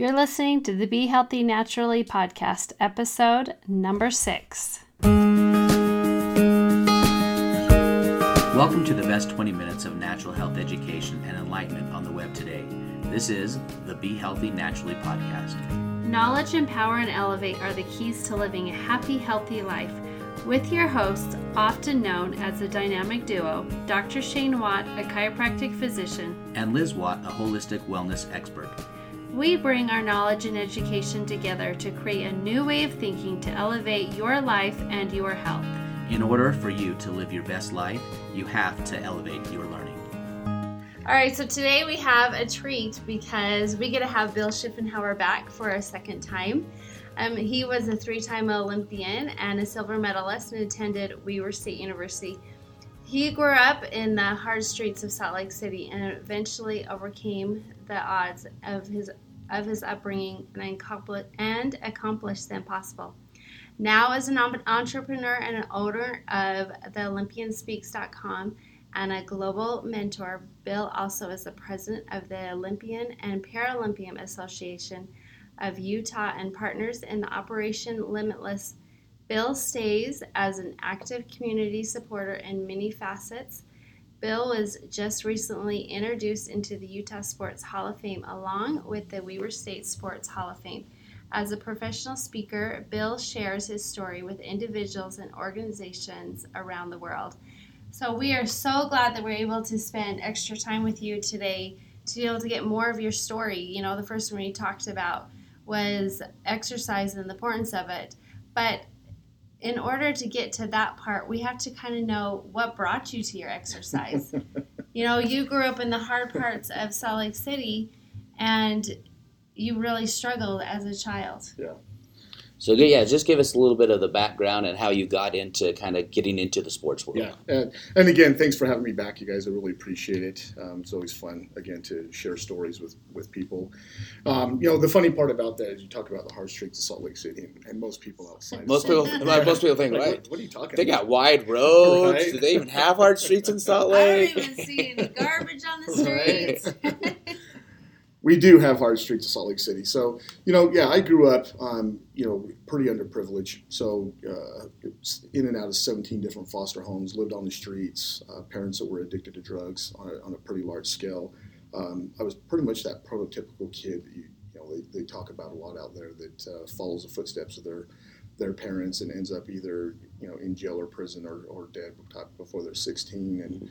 You're listening to the Be Healthy Naturally podcast, episode number six. Welcome to the best 20 minutes of natural health education and enlightenment on the web today. This is the Be Healthy Naturally podcast. Knowledge, empower, and elevate are the keys to living a happy, healthy life. With your hosts, often known as the dynamic duo, Dr. Shane Watt, a chiropractic physician, And Liz Watt, a holistic wellness expert. We bring our knowledge and education together to create a new way of thinking to elevate your life and your health. In order for you to live your best life, you have to elevate your learning. All right, so today we have a treat because we get to have Bill Schuffenhauer back for a second time. Um, he was a three time Olympian and a silver medalist and attended Weber State University. He grew up in the hard streets of Salt Lake City and eventually overcame the odds of his of his upbringing and, and accomplished the impossible. Now, as an entrepreneur and an owner of the OlympianSpeaks.com and a global mentor, Bill also is the president of the Olympian and Paralympian Association of Utah and partners in the Operation Limitless. Bill stays as an active community supporter in many facets. Bill was just recently introduced into the Utah Sports Hall of Fame along with the Weber State Sports Hall of Fame. As a professional speaker, Bill shares his story with individuals and organizations around the world. So we are so glad that we're able to spend extra time with you today to be able to get more of your story. You know, the first one we talked about was exercise and the importance of it. But in order to get to that part, we have to kind of know what brought you to your exercise. you know, you grew up in the hard parts of Salt Lake City and you really struggled as a child. So yeah, just give us a little bit of the background and how you got into kind of getting into the sports world. Yeah, and, and again, thanks for having me back, you guys. I really appreciate it. Um, it's always fun, again, to share stories with with people. Um, you know, the funny part about that is you talk about the hard streets of Salt Lake City, and, and most people outside. Most people, like, most people think, Like, right? what, what are you talking? They about? got wide roads. Right. Do they even have hard streets in Salt Lake? I don't even see any garbage on the streets. We do have hard streets of Salt Lake City. So, you know, yeah, I grew up, um, you know, pretty underprivileged. So, uh, in and out of 17 different foster homes, lived on the streets, uh, parents that were addicted to drugs on a, on a pretty large scale. Um, I was pretty much that prototypical kid that you, you know, they, they talk about a lot out there that uh, follows the footsteps of their their parents and ends up either, you know, in jail or prison or, or dead before they're 16. And,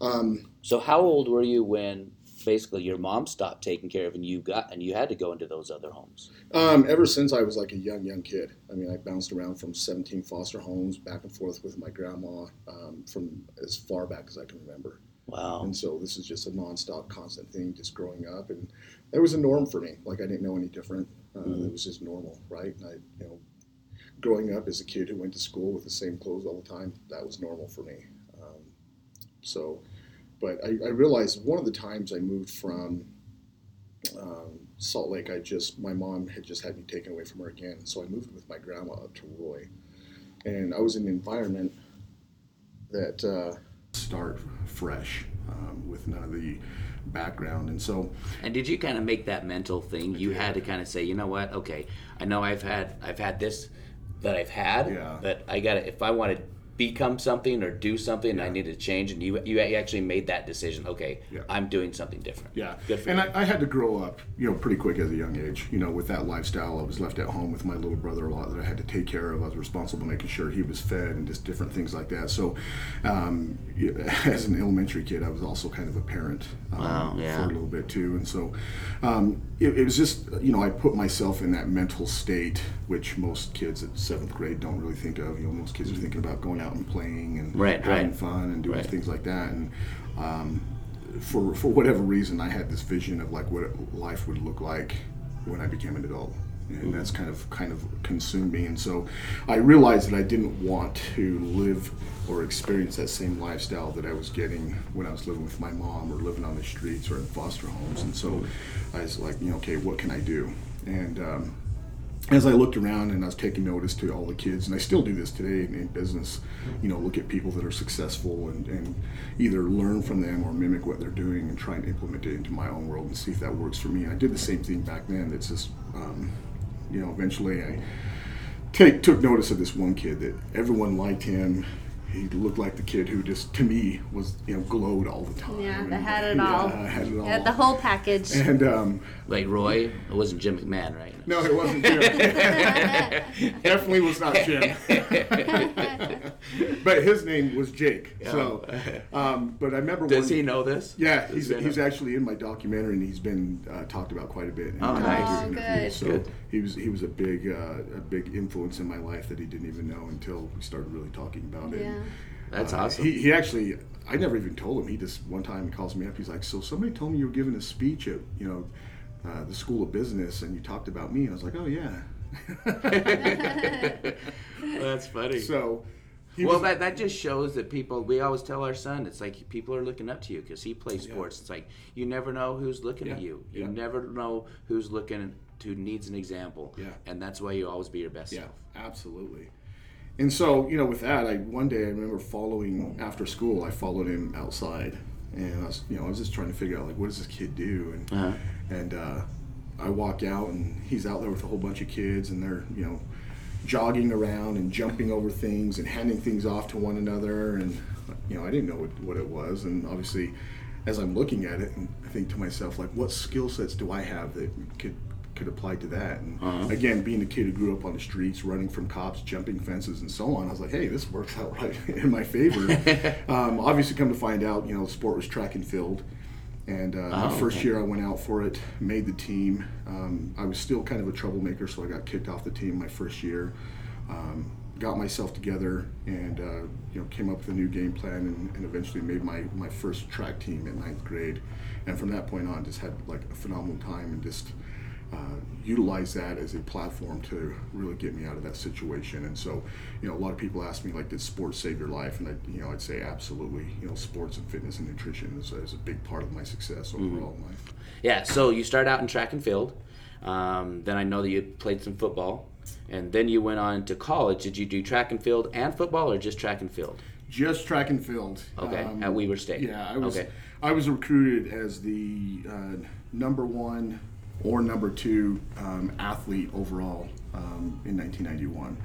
um, So how old were you when basically your mom stopped taking care of and you got and you had to go into those other homes? Um, ever since I was like a young, young kid. I mean, I bounced around from 17 foster homes back and forth with my grandma um, from as far back as I can remember. Wow. And so this is just a nonstop, constant thing, just growing up. And it was a norm for me. Like I didn't know any different. Uh, Mhm. It was just normal, right? And I, you know, growing up as a kid who went to school with the same clothes all the time, that was normal for me. Um, so, but I, I realized one of the times I moved from um, Salt Lake, I just my mom had just had me taken away from her again, so I moved with my grandma up to Roy, and I was in an environment that uh, start fresh um, with none of the background, and so And did you kind of make that mental thing? You had to kind of say, you know what? Okay, I know I've had I've had this that I've had, Yeah. but I got to if I want to become something or do something, I need to change. And you you actually made that decision. Okay, Yeah. I'm doing something different. Yeah, good for and you. I, I had to grow up, you know, pretty quick at a young age. You know, with that lifestyle, I was left at home with my little brother a lot that I had to take care of. I was responsible making sure he was fed and just different things like that. So, um, as an elementary kid, I was also kind of a parent um, Wow, yeah. for a little bit too. And so, um, it, it was just, you know, I put myself in that mental state, which most kids at seventh grade don't really think of. You know, most kids are thinking about going out and playing and Right, having right. fun and doing Right. things like that. And um, for for whatever reason, I had this vision of like what life would look like when I became an adult, and that's kind of kind of consumed me. And so, I realized that I didn't want to live or experience that same lifestyle that I was getting when I was living with my mom or living on the streets or in foster homes. And so, I was like, you know, okay, what can I do? And um, as I looked around and I was taking notice to all the kids, and I still do this today in, in business, you know, look at people that are successful and, and either learn from them or mimic what they're doing and try and implement it into my own world and see if that works for me. And I did the same thing back then. It's just, um, you know, eventually I take, took notice of this one kid that everyone liked him he looked like the kid who just to me was you know glowed all the time. Yeah, that and, had it yeah, all. had it all. Yeah, the whole package. and um, Like Roy, it wasn't Jim McMahon, right? no, it wasn't Jim. Definitely was not Jim. but his name was Jake. So, um, but I remember. Does one, he know this? Yeah, Does he's, he he's actually in my documentary, and he's been uh, talked about quite a bit. in Oh, nice. Oh, good. So Good. he was he was a big uh, a big influence in my life that he didn't even know until we started really talking about it. yeah. That's Uh, awesome. He, he actually, I never even told him. He just one time calls me up. He's like, "So somebody told me you were giving a speech at you know uh, the School of Business, and you talked about me." And I was like, "Oh yeah." That's funny. so, he well, was, that, that just shows that people. We always tell our son, it's like people are looking up to you because he plays sports. It's like you never know who's looking at you. You yeah. never know who's looking who needs an example. Yeah. and that's why you always be your best yeah, self. absolutely. And so, you know, with that, I one day I remember following after school. I followed him outside, and I was, you know, I was just trying to figure out like, what does this kid do? And Uh-huh. and uh, I walk out, and he's out there with a whole bunch of kids, and they're, you know, jogging around and jumping over things and handing things off to one another, and you know, I didn't know what, what it was, and obviously, as I'm looking at it, and I think to myself like, what skill sets do I have that could could apply to that? And Uh-huh. again, being a kid who grew up on the streets, running from cops, jumping fences, and so on, I was like, hey, this works out right in my favor. um, obviously, come to find out, you know, the sport was track and field. And uh, Oh, my first okay. year I went out for it, made the team. Um, I was still kind of a troublemaker, so I got kicked off the team my first year. Um, got myself together and uh, you know came up with a new game plan and, and eventually made my, my first track team in ninth grade. And from that point on, just had like a phenomenal time and just uh, utilize that as a platform to really get me out of that situation. And so, you know, a lot of people ask me like, did sports save your life? And I, you know, I'd say absolutely. You know, sports and fitness and nutrition is, is a big part of my success overall in life. Yeah, so you start out in track and field. Um, then I know that you played some football, and then you went on to college. Did you do track and field and football, or just track and field? Just track and field. Okay, Um, at Weber State. Yeah, I was. Okay. I was recruited as the uh, number one or number two um, athlete overall um, in 1991,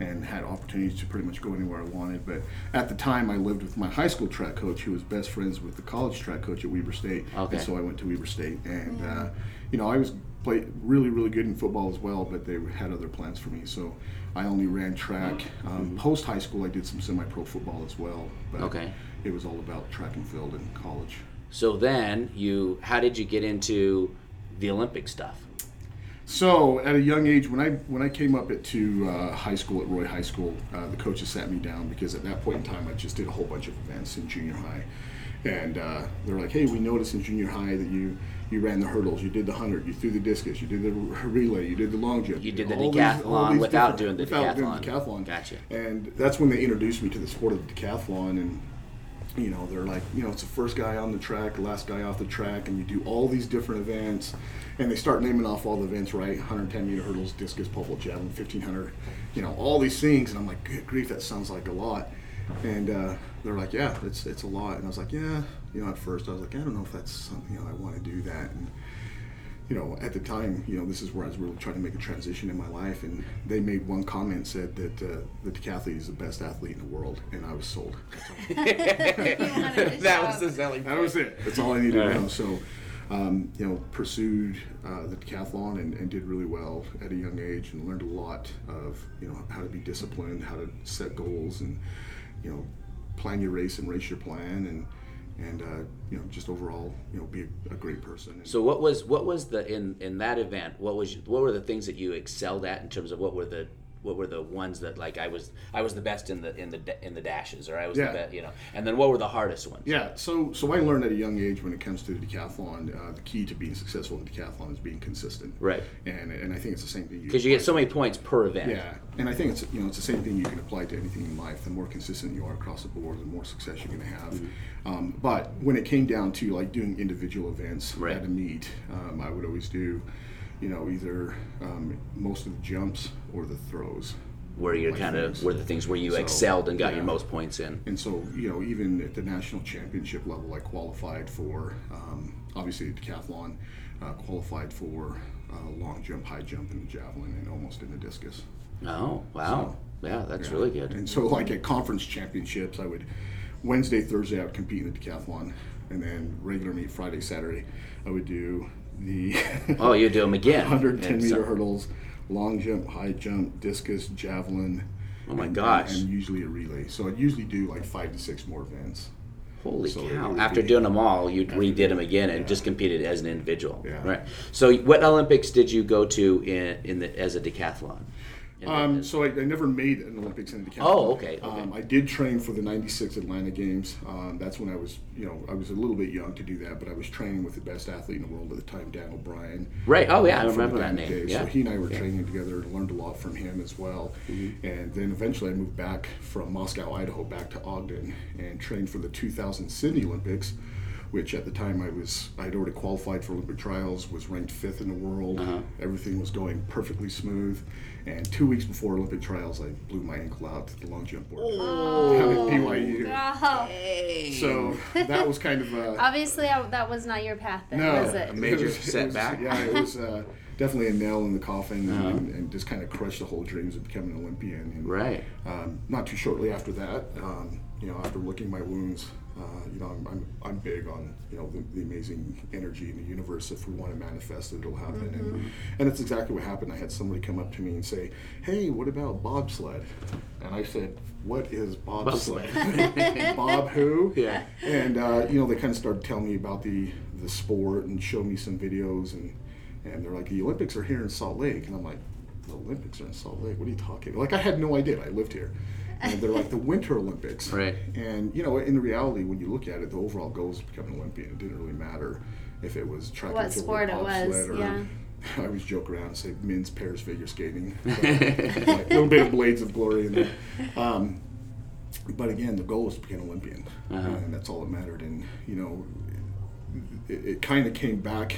and had opportunities to pretty much go anywhere I wanted. But at the time, I lived with my high school track coach, who was best friends with the college track coach at Weber State. Okay. And so I went to Weber State, and uh, you know, I was played really, really good in football as well, but they had other plans for me. So I only ran track. Um, Post high school, I did some semi-pro football as well. But Okay. it was all about track and field in college. So then you, how did you get into the Olympic stuff? So at a young age, when I when I came up at to uh, high school at Roy High School, uh, the coaches sat me down because at that point in time I just did a whole bunch of events in junior high, and uh, they're like, "Hey, we noticed in junior high that you you ran the hurdles, you did the hundred, you threw the discus, you did the relay, you did the long jump, You did know, the all these- decathlon these without doing the without doing decathlon. the decathlon. Gotcha. And that's when they introduced me to the sport of the decathlon and you know, they're like, you know, it's the first guy on the track, last guy off the track, and you do all these different events. And they start naming off all the events, right? 110 meter hurdles, discus, pole vault, javelin, 1500, you know, all these things. And I'm like, good grief, that sounds like a lot. And uh, they're like, yeah, it's, it's a lot. And I was like, yeah, you know, at first I was like, I don't know if that's something, you know, I want to do that. And, you know, at the time, you know, this is where I was really trying to make a transition in my life. And they made one comment said that uh, the decathlete is the best athlete in the world. And I was sold. That was the selling That was it. That's all I needed All to know. So, um, you know, pursued uh, the decathlon and, and did really well at a young age and learned a lot of, you know, how to be disciplined, how to set goals and, you know, plan your race and race your plan and, and uh, you know, just overall, you know, be a, a great person. And So what was what was the in in that event? What was what were the things that you excelled at in terms of what were the what were the ones that like I was I was the best in the in the in the dashes or I was Yeah. the best you know and then what were the hardest ones? Yeah, so so I learned at a young age when it comes to the decathlon, uh, the key to being successful in decathlon is being consistent. Right. And and I think it's the same thing. Because you get so many points per event. Yeah, and I think it's you know it's the same thing you can apply to anything in life. The more consistent you are across the board, the more success you're going to have. Mm-hmm. Um, but when it came down to like doing individual events Right. at a meet, um, I would always do you know, either um, most of the jumps or the throws. Where you're kind of were the things where you So, excelled and got your most points in. And so, you know, even at the national championship level, I qualified for, um, obviously, decathlon, uh, qualified for uh, long jump, high jump, and the javelin, and almost in the discus. Oh wow, yeah, that's Yeah. really good. And so, like at conference championships, I would Wednesday, Thursday, I would compete in the decathlon, and then regular meet Friday, Saturday, I would do the Oh, you do them again. 110 meter so- hurdles, long jump, high jump, discus, javelin. Oh my and- uh, gosh. And usually a relay. So I'd usually do like five to six more events. Holy So cow! After be- doing them all, you redid them again and yeah. just competed as an individual. Yeah. Right. So, what Olympics did you go to in, in the as a decathlon? Um, so I, I never made an Olympics in the decathlon. Oh, okay. Um, I did train for the '96 Atlanta Games. Um, that's when I was, you know, I was a little bit young to do that, but I was training with the best athlete in the world at the time, Dan O'Brien. right. Oh yeah, I from remember that Diamond name. Days. Yeah. So he and I were training together and learned a lot from him as well. Mm-hmm. And then eventually I moved back from Moscow, Idaho, back to Ogden and trained for the 2000 Sydney Olympics, which at the time I was I'd already qualified for Olympic trials, was ranked fifth in the world. Uh-huh. Everything was going perfectly smooth. And two weeks before Olympic trials, I blew my ankle out to the long jump board down at BYU. Oh, So that was kind of a obviously I, that was not your path. Then, no, was it? A major it was- it was- setback? yeah, it was uh, definitely a nail in the coffin, Uh-huh. and, and just kind of crushed the whole dreams of becoming an Olympian. And, Right. Um, not too shortly after that, um, you know, after licking my wounds, uh, you know, I'm, I'm, I'm big on you know the, the amazing energy in the universe. If we want to manifest it, it'll happen. And, and it's exactly what happened. I had somebody come up to me and say, "Hey, what about bobsled?" And I said, "What is bobsled? Bob who?" Yeah. And uh, you know, they kind of started telling me about the the sport and showed me some videos, and and they're like, "The Olympics are here in Salt Lake," and I'm like, "The Olympics are in Salt Lake? What are you talking?" Like I had no idea. I lived here. And they're like the Winter Olympics, Right. And you know, in reality, when you look at it, the overall goal is to become an Olympian. It didn't really matter if it was track What and field sport or it was, or yeah. I always joke around and say men's pairs figure skating. But, like, a little bit of blades of glory in there. Um, but again, the goal is to become an Olympian, Uh-huh. and that's all that mattered. And you know, it, it kind of came back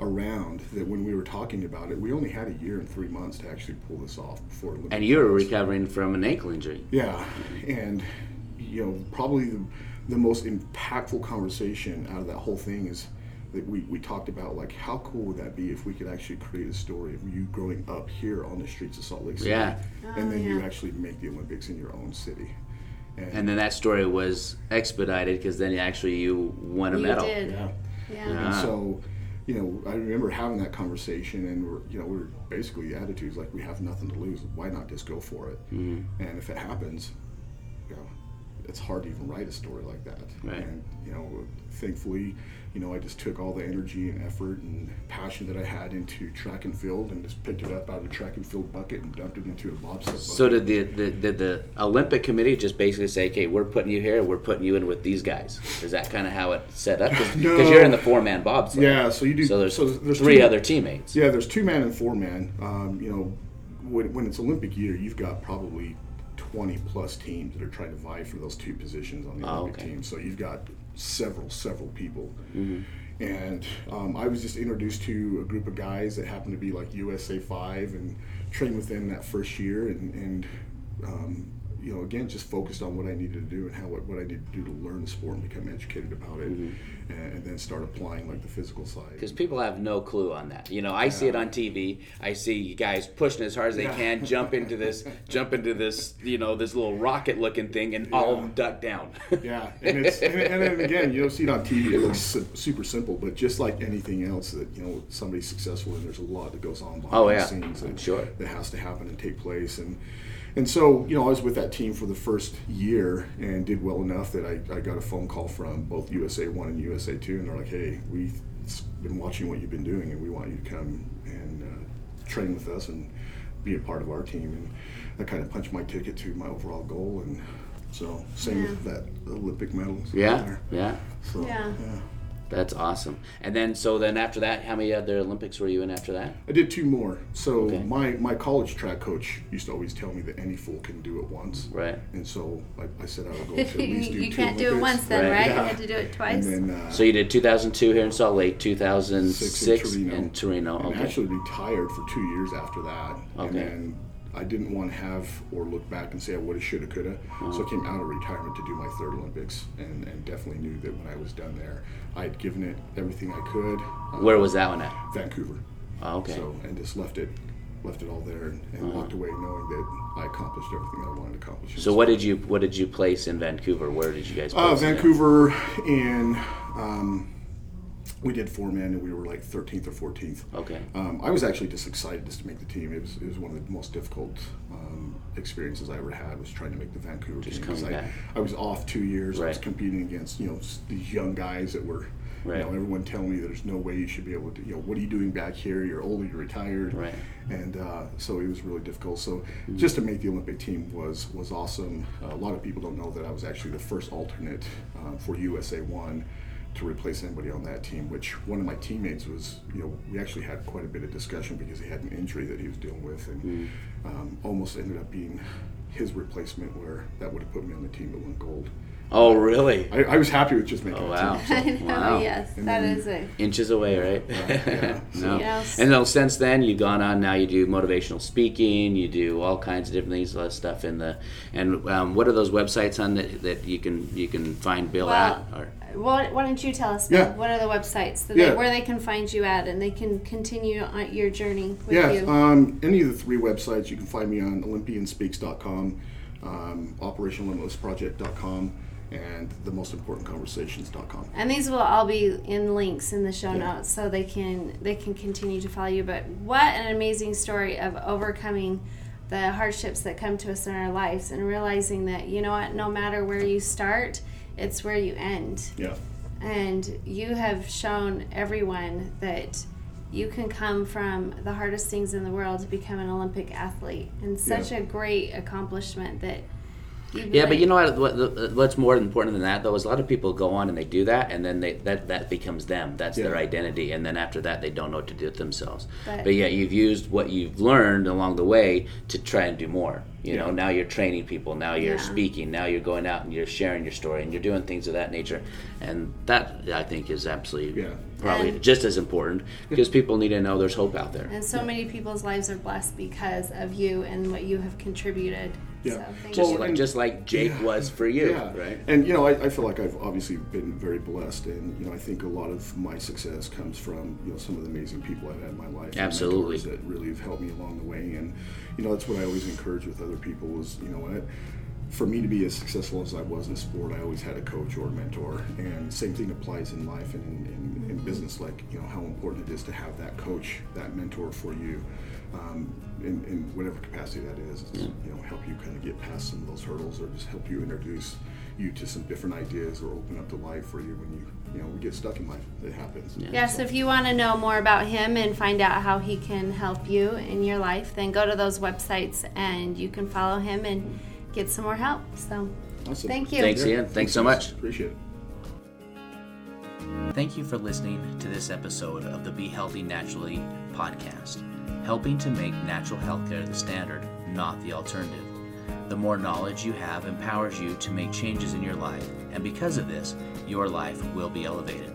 around that when we were talking about it, we only had a year and three months to actually pull this off before. Olympic And you were recovering from an ankle injury. Yeah, and you know, probably the, the most impactful conversation out of that whole thing is that we, we talked about like how cool would that be if we could actually create a story of you growing up here on the streets of Salt Lake City, Yeah. and then you yeah. actually make the Olympics in your own city. And then that story was expedited because then actually you won a You medal. did. yeah. Yeah. And Ah. so, you know, I remember having that conversation, and we're, you know, we are basically the attitudes like we have nothing to lose. Why not just go for it? Mm-hmm. And if it happens, you know, it's hard to even write a story like that. Right. And you know, thankfully, you know, I just took all the energy and effort and passion that I had into track and field, and just picked it up out of the track and field bucket and dumped it into a bobsled bucket. So did the, the did the Olympic Committee just basically say, "Okay, we're putting you here. We're putting you in with these guys"? Is that kind of how it set up? Because No. you're in the four man bobsled. Yeah, so you do- So there's, so there's three two- other teammates. Yeah, there's two man and four man. Um, you know, when, when it's Olympic year, you've got probably 20 plus teams that are trying to vie for those two positions on the Oh, Olympic okay. team. So you've got several, several people. Mm-hmm. And um, I was just introduced to a group of guys that happened to be like USA 5 and trained with them that first year. And, and um, you know, again, just focused on what I needed to do and how what, what I needed to do to learn the sport and become educated about it, and, and then start applying like the physical side. Because people have no clue on that. You know, I see it on TV. I see guys pushing as hard as they Yeah. can, jump into this, jump into this, you know, this little rocket-looking thing, and all Yeah. duck down. Yeah, and it's and, and then again, you don't see it on TV. It looks super simple, but just like anything else that you know somebody's successful in, there's a lot that goes on behind Oh, the scenes that, sure. that has to happen and take place. And and so you know, I was with that team for the first year and did well enough that I, I got a phone call from both USA One and USA Two, and they're like, "Hey, we've been watching what you've been doing, and we want you to come and uh, train with us and be a part of our team." And that kind of punched my ticket to my overall goal and. So same with that Olympic medal. yeah, there. yeah. So, Yeah. That's awesome. And then, so then after that, how many other Olympics were you in after that? I did two more. So Okay. my, my college track coach used to always tell me that any fool can do it once. Right. And so I, I said I would go to at least do you two can't do it once then, Right. right? Yeah. You had to do it twice. And then uh, So you did 2002 here in Salt Lake, 2006 six in Torino. in Torino. And Okay. actually retired for two years after that. Okay. And then I didn't want to have or look back and say I woulda, shoulda, coulda. So I came out of retirement to do my third Olympics, and, and definitely knew that when I was done there, I had given it everything I could. Uh, Where was that one at? Vancouver. Oh, okay. Uh-huh. So and just left it, left it all there, and, and walked away knowing that I accomplished everything I wanted to accomplish. So what did you what did you place in Vancouver? Where did you guys place Uh, it at? Vancouver and um, we did four men and we were like 13th or 14th. Okay. Um, I was actually just excited just to make the team. It was, it was one of the most difficult um, experiences I ever had was trying to make the Vancouver Just team. coming I, back. I was off two years. I was competing against you know these young guys that were. Right. You know, everyone telling me there's no way you should be able to. You know, what are you doing back here? You're older. You're retired. Right. And uh, so it was really difficult. So just to make the Olympic team was was awesome. Uh, a lot of people don't know that I was actually the first alternate uh, for USA One to replace anybody on that team. Which one of my teammates was. You know, we actually had quite a bit of discussion because he had an injury that he was dealing with, and um, almost ended up being his replacement. Where that would have put me on the team that won gold. Oh, really? I, I was happy with just making Oh, the wow. team. so- I know, Wow. yes, And that then- is a. Inches away, right? yeah. no. Yes. And then since then, you've gone on. Now you do motivational speaking. You do all kinds of different things, a lot of stuff in the. And um, what are those websites on that, that you can you can find Bill Well, at? Or, Why, why don't you tell us? Bill, Yeah. What are the websites that Yeah. they, where they can find you at, and they can continue on your journey with Yeah, you? um, any of the three websites you can find me on olympianspeaks.com, um, operationallimitlessproject.com, and the most important conversations.com. and these will all be in links in the show notes, so they can they can continue to follow you. But what an amazing story of overcoming the hardships that come to us in our lives, and realizing that you know what, no matter where you start, it's where you end. Yeah. and you have shown everyone that you can come from the hardest things in the world to become an Olympic athlete, and such Yeah. a great accomplishment that. You yeah, but you know what, what? What's more important than that, though, is a lot of people go on and they do that, and then they that that becomes them. That's their identity, and then after that, they don't know what to do with themselves. But- But, yet, you've used what you've learned along the way to try and do more. You know, now you're training people. Now you're Yeah. speaking. Now you're going out and you're sharing your story, and you're doing things of that nature. And that I think is absolutely Yeah. probably And- just as important because people need to know there's hope out there. And so many people's lives are blessed because of you and what you have contributed. Yeah. So Just you. like and- just like Jake Yeah. was for you, Yeah. right? And you know, I, I feel like I've obviously been very blessed, and you know, I think a lot of my success comes from you know some of the amazing people I've had in my life. and Absolutely. mentors that really have helped me along the way, and you know, that's what I always encourage with other people is you know what. For me to be as successful as I was in sport, I always had a coach or a mentor, and same thing applies in life and in, in, in business. Like you know how important it is to have that coach, that mentor for you, um, in, in whatever capacity that is. It's, You know, help you kind of get past some of those hurdles, or just help you introduce you to some different ideas, or open up the life for you when you you know we get stuck in life. It happens. Yeah, so if you want to know more about him and find out how he can help you in your life, then go to those websites and you can follow him and get some more help. So Awesome. thank you. Thanks, Ian. Thanks so much. Appreciate it. Thank you for listening to this episode of the Be Healthy Naturally podcast, helping to make natural healthcare the standard, not the alternative. The more knowledge you have empowers you to make changes in your life, and because of this, your life will be elevated.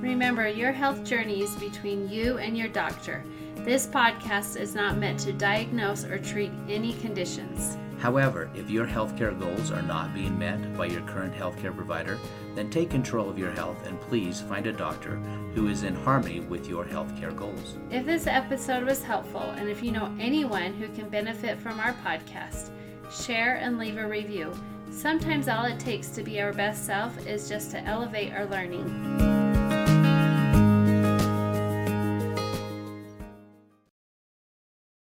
Remember, your health journey is between you and your doctor. This podcast is not meant to diagnose or treat any conditions. However, if your healthcare goals are not being met by your current healthcare provider, then take control of your health and please find a doctor who is in harmony with your healthcare goals. If this episode was helpful, and if you know anyone who can benefit from our podcast, share and leave a review. Sometimes all it takes to be our best self is just to elevate our learning.